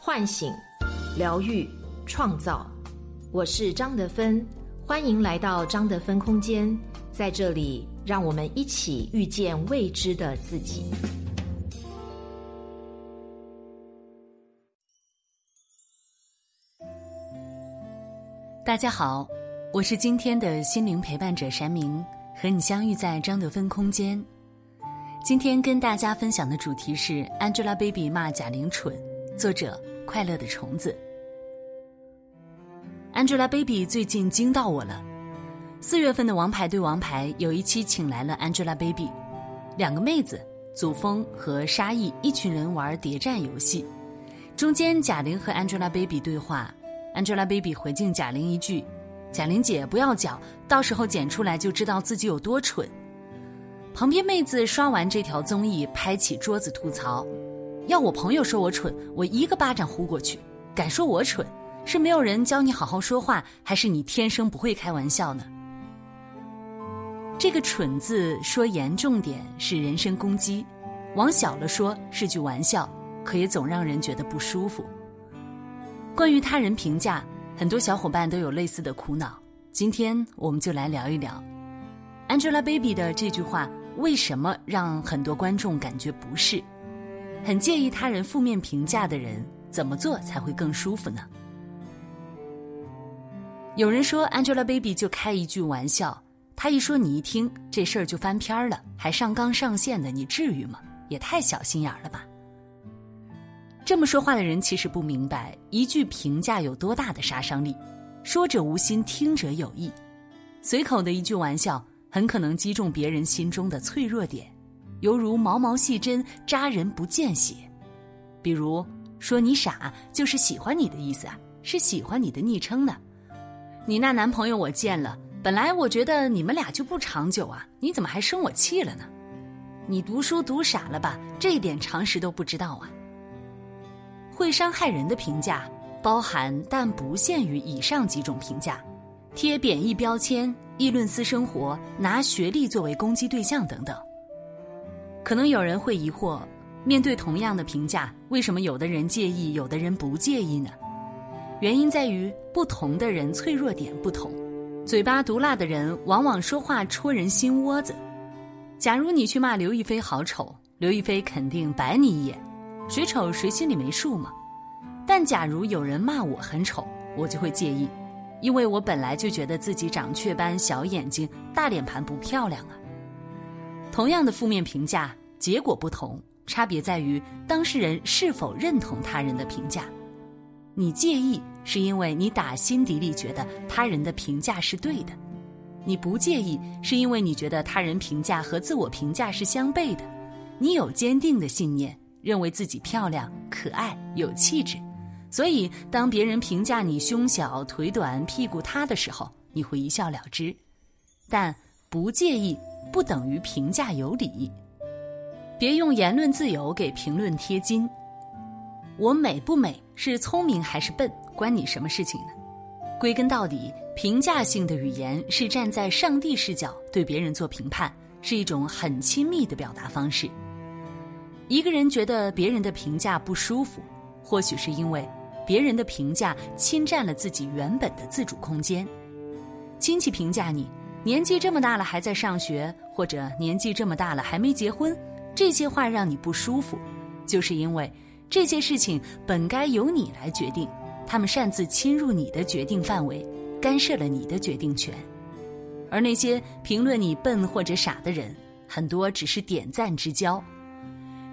唤醒、疗愈、创造。我是张德芬，欢迎来到张德芬空间，在这里，让我们一起遇见未知的自己。大家好，我是今天的心灵陪伴者山明，和你相遇在张德芬空间。今天跟大家分享的主题是 Angelababy 骂贾玲蠢，作者快乐的虫子。Angelababy 最近惊到我了，四月份的《王牌对王牌》有一期请来了 Angelababy，两个妹子祖峰和沙溢一群人玩谍战游戏，中间贾玲和 Angelababy 对话，Angelababy 回敬贾玲一句：“贾玲姐不要搅，到时候剪出来就知道自己有多蠢。”旁边妹子刷完这条综艺，拍起桌子吐槽：“要我朋友说我蠢，我一个巴掌呼过去。敢说我蠢，是没有人教你好好说话，还是你天生不会开玩笑呢？”这个“蠢”字说严重点是人身攻击，往小了说是句玩笑，可也总让人觉得不舒服。关于他人评价，很多小伙伴都有类似的苦恼。今天我们就来聊一聊 Angelababy 的这句话。为什么让很多观众感觉不适？很介意他人负面评价的人，怎么做才会更舒服呢？有人说 Angelababy 就开一句玩笑，他一说你一听，这事儿就翻篇了，还上纲上线的，你至于吗？也太小心眼了吧！这么说话的人其实不明白一句评价有多大的杀伤力，说者无心，听者有意，随口的一句玩笑。很可能击中别人心中的脆弱点，犹如毛毛细针扎人不见血。比如说你傻，就是喜欢你的意思啊，是喜欢你的昵称呢。你那男朋友我见了，本来我觉得你们俩就不长久啊，你怎么还生我气了呢？你读书读傻了吧？这一点常识都不知道啊。会伤害人的评价，包含但不限于以上几种评价。贴贬义标签、议论私生活、拿学历作为攻击对象等等。可能有人会疑惑：面对同样的评价，为什么有的人介意，有的人不介意呢？原因在于不同的人脆弱点不同。嘴巴毒辣的人往往说话戳人心窝子。假如你去骂刘亦菲好丑，刘亦菲肯定白你一眼。谁丑谁心里没数吗？但假如有人骂我很丑，我就会介意。因为我本来就觉得自己长雀斑、小眼睛、大脸盘不漂亮啊。同样的负面评价，结果不同，差别在于当事人是否认同他人的评价。你介意，是因为你打心底里觉得他人的评价是对的；你不介意，是因为你觉得他人评价和自我评价是相悖的。你有坚定的信念，认为自己漂亮、可爱、有气质。所以，当别人评价你胸小、腿短、屁股塌的时候，你会一笑了之。但不介意不等于评价有理。别用言论自由给评论贴金。我美不美，是聪明还是笨，关你什么事情呢？归根到底，评价性的语言是站在上帝视角对别人做评判，是一种很亲密的表达方式。一个人觉得别人的评价不舒服，或许是因为。别人的评价侵占了自己原本的自主空间。亲戚评价你年纪这么大了还在上学，或者年纪这么大了还没结婚，这些话让你不舒服，就是因为这些事情本该由你来决定，他们擅自侵入你的决定范围，干涉了你的决定权。而那些评论你笨或者傻的人，很多只是点赞之交。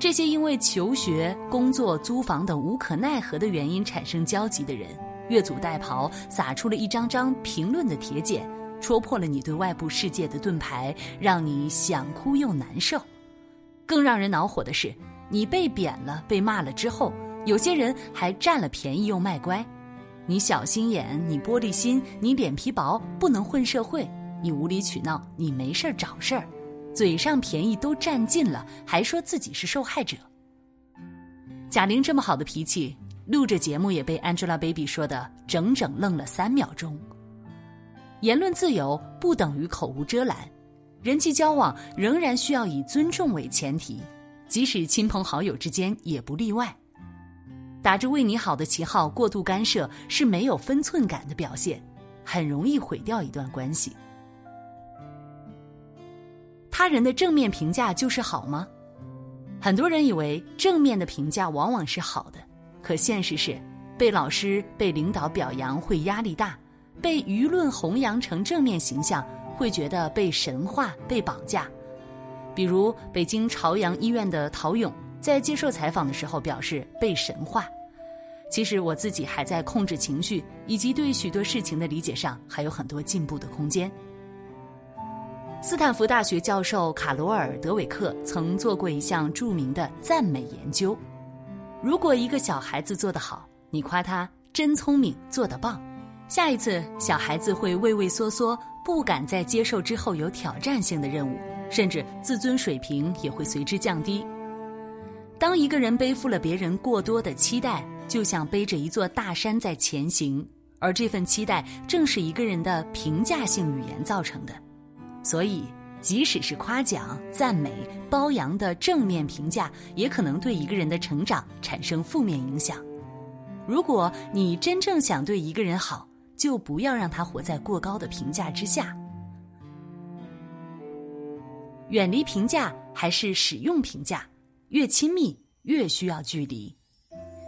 这些因为求学、工作、租房等无可奈何的原因产生交集的人，越俎代庖，撒出了一张张评论的铁茧，戳破了你对外部世界的盾牌，让你想哭又难受。更让人恼火的是，你被贬了、被骂了之后，有些人还占了便宜又卖乖。你小心眼，你玻璃心，你脸皮薄，不能混社会，你无理取闹，你没事儿找事儿。嘴上便宜都占尽了，还说自己是受害者。贾玲这么好的脾气，录着节目也被 Angelababy 说的整整愣了三秒钟。言论自由不等于口无遮拦，人际交往仍然需要以尊重为前提，即使亲朋好友之间也不例外。打着为你好的旗号过度干涉是没有分寸感的表现，很容易毁掉一段关系。他人的正面评价就是好吗？很多人以为正面的评价往往是好的，可现实是，被老师、被领导表扬会压力大，被舆论弘扬成正面形象会觉得被神化、被绑架。比如北京朝阳医院的陶勇在接受采访的时候表示被神化。其实我自己还在控制情绪以及对许多事情的理解上还有很多进步的空间。斯坦福大学教授卡罗尔·德韦克曾做过一项著名的赞美研究：如果一个小孩子做得好，你夸他真聪明，做得棒，下一次小孩子会畏畏缩缩，不敢再接受之后有挑战性的任务，甚至自尊水平也会随之降低。当一个人背负了别人过多的期待，就像背着一座大山在前行，而这份期待正是一个人的评价性语言造成的。所以，即使是夸奖、赞美、褒扬的正面评价，也可能对一个人的成长产生负面影响。如果你真正想对一个人好，就不要让他活在过高的评价之下。远离评价还是使用评价？越亲密越需要距离。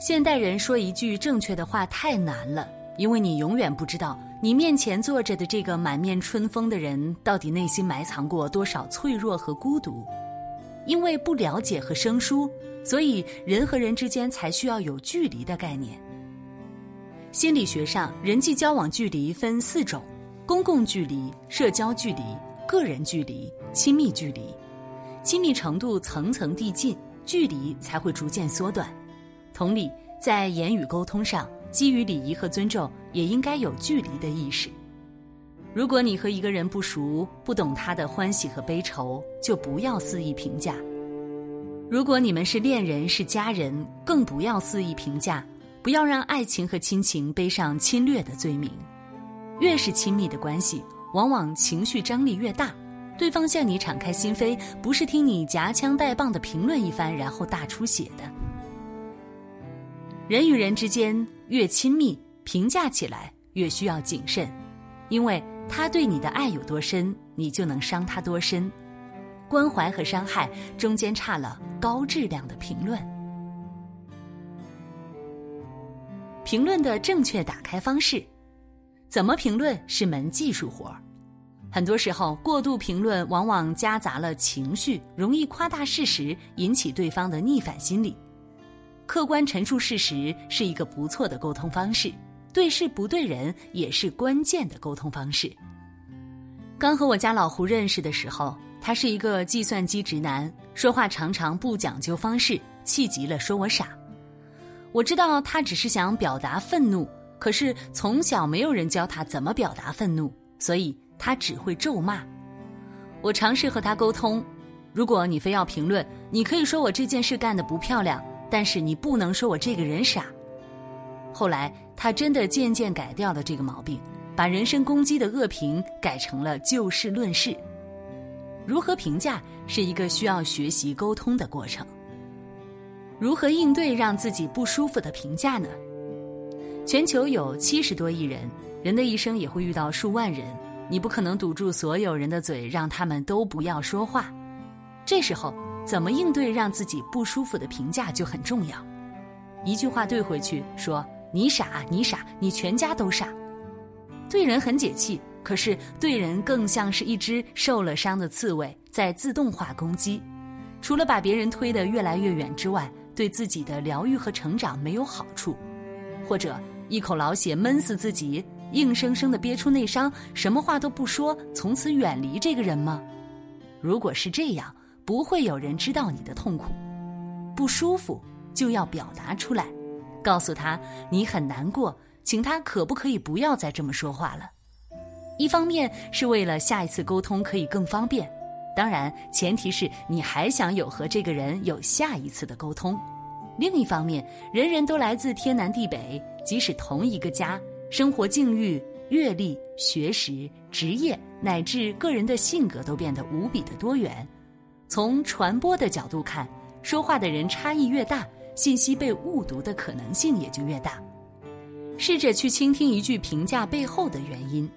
现代人说一句正确的话太难了，因为你永远不知道。你面前坐着的这个满面春风的人，到底内心埋藏过多少脆弱和孤独？因为不了解和生疏，所以人和人之间才需要有距离的概念。心理学上，人际交往距离分四种：公共距离、社交距离、个人距离、亲密距离。亲密程度层层递进，距离才会逐渐缩短。同理，在言语沟通上。基于礼仪和尊重，也应该有距离的意识。如果你和一个人不熟，不懂他的欢喜和悲愁，就不要肆意评价；如果你们是恋人、是家人，更不要肆意评价。不要让爱情和亲情背上侵略的罪名。越是亲密的关系，往往情绪张力越大。对方向你敞开心扉，不是听你夹枪带棒的评论一番，然后大出血的。人与人之间越亲密，评价起来越需要谨慎，因为他对你的爱有多深，你就能伤他多深。关怀和伤害中间差了高质量的评论。评论的正确打开方式，怎么评论是门技术活儿。很多时候，过度评论往往夹杂了情绪，容易夸大事实，引起对方的逆反心理。客观陈述事实是一个不错的沟通方式，对事不对人也是关键的沟通方式。刚和我家老胡认识的时候，他是一个计算机直男，说话常常不讲究方式，气急了说我傻。我知道他只是想表达愤怒，可是从小没有人教他怎么表达愤怒，所以他只会咒骂。我尝试和他沟通，如果你非要评论，你可以说我这件事干得不漂亮。但是你不能说我这个人傻。后来他真的渐渐改掉了这个毛病，把人身攻击的恶评改成了就事论事。如何评价是一个需要学习沟通的过程。如何应对让自己不舒服的评价呢？全球有七十多亿人，人的一生也会遇到数万人，你不可能堵住所有人的嘴，让他们都不要说话。这时候。怎么应对让自己不舒服的评价就很重要。一句话对回去说：“你傻，你傻，你全家都傻。”对人很解气，可是对人更像是一只受了伤的刺猬在自动化攻击。除了把别人推得越来越远之外，对自己的疗愈和成长没有好处。或者一口老血闷死自己，硬生生的憋出内伤，什么话都不说，从此远离这个人吗？如果是这样。不会有人知道你的痛苦，不舒服就要表达出来，告诉他你很难过，请他可不可以不要再这么说话了。一方面是为了下一次沟通可以更方便，当然前提是你还想有和这个人有下一次的沟通。另一方面，人人都来自天南地北，即使同一个家，生活境遇、阅历、学识、职业乃至个人的性格都变得无比的多元。从传播的角度看，说话的人差异越大，信息被误读的可能性也就越大。试着去倾听一句评价背后的原因。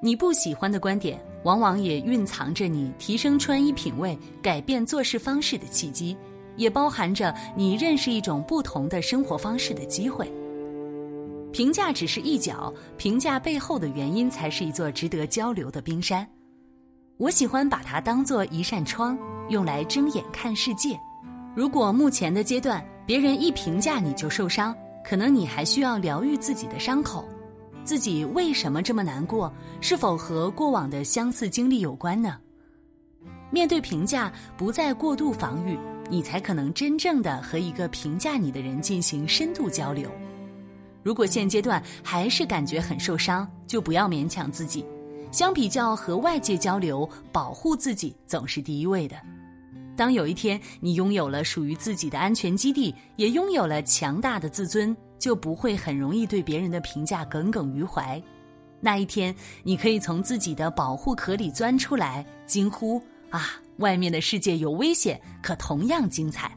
你不喜欢的观点，往往也蕴藏着你提升穿衣品味、改变做事方式的契机，也包含着你认识一种不同的生活方式的机会。评价只是一角，评价背后的原因才是一座值得交流的冰山。我喜欢把它当做一扇窗，用来睁眼看世界。如果目前的阶段别人一评价你就受伤，可能你还需要疗愈自己的伤口。自己为什么这么难过？是否和过往的相似经历有关呢？面对评价，不再过度防御，你才可能真正的和一个评价你的人进行深度交流。如果现阶段还是感觉很受伤，就不要勉强自己。相比较和外界交流，保护自己总是第一位的。当有一天你拥有了属于自己的安全基地，也拥有了强大的自尊。就不会很容易对别人的评价耿耿于怀。那一天，你可以从自己的保护壳里钻出来，惊呼：“啊，外面的世界有危险，可同样精彩。”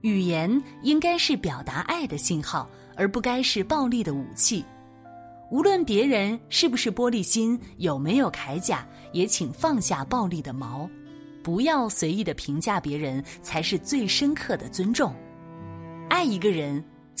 语言应该是表达爱的信号，而不该是暴力的武器。无论别人是不是玻璃心，有没有铠甲，也请放下暴力的矛，不要随意的评价别人，才是最深刻的尊重。爱一个人。